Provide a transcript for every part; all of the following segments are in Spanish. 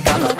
come up.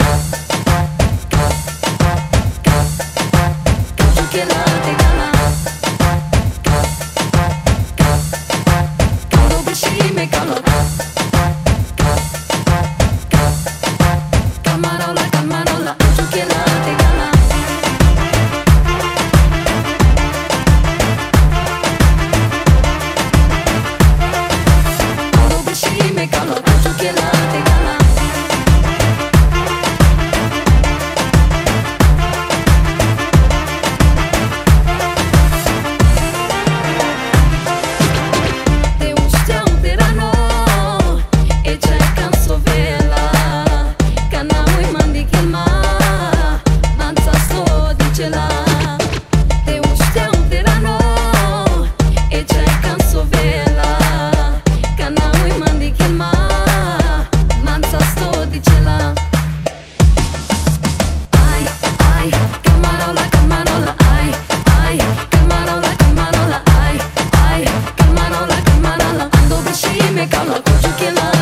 you can não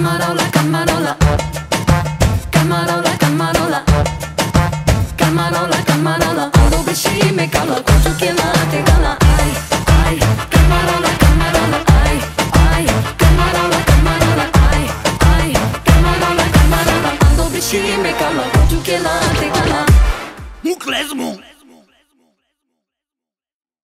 Camarola, camarola. Camarola, camarola. Camarola, camarola. Ando beshi me cala, kozuki na te gala. Ay, ay, camarola, camarola. Ay, ay, camarola, camarola. Ay, ay, camarola, camarola. Ando beshi me cala, kozuki na te gala. Buclesmo.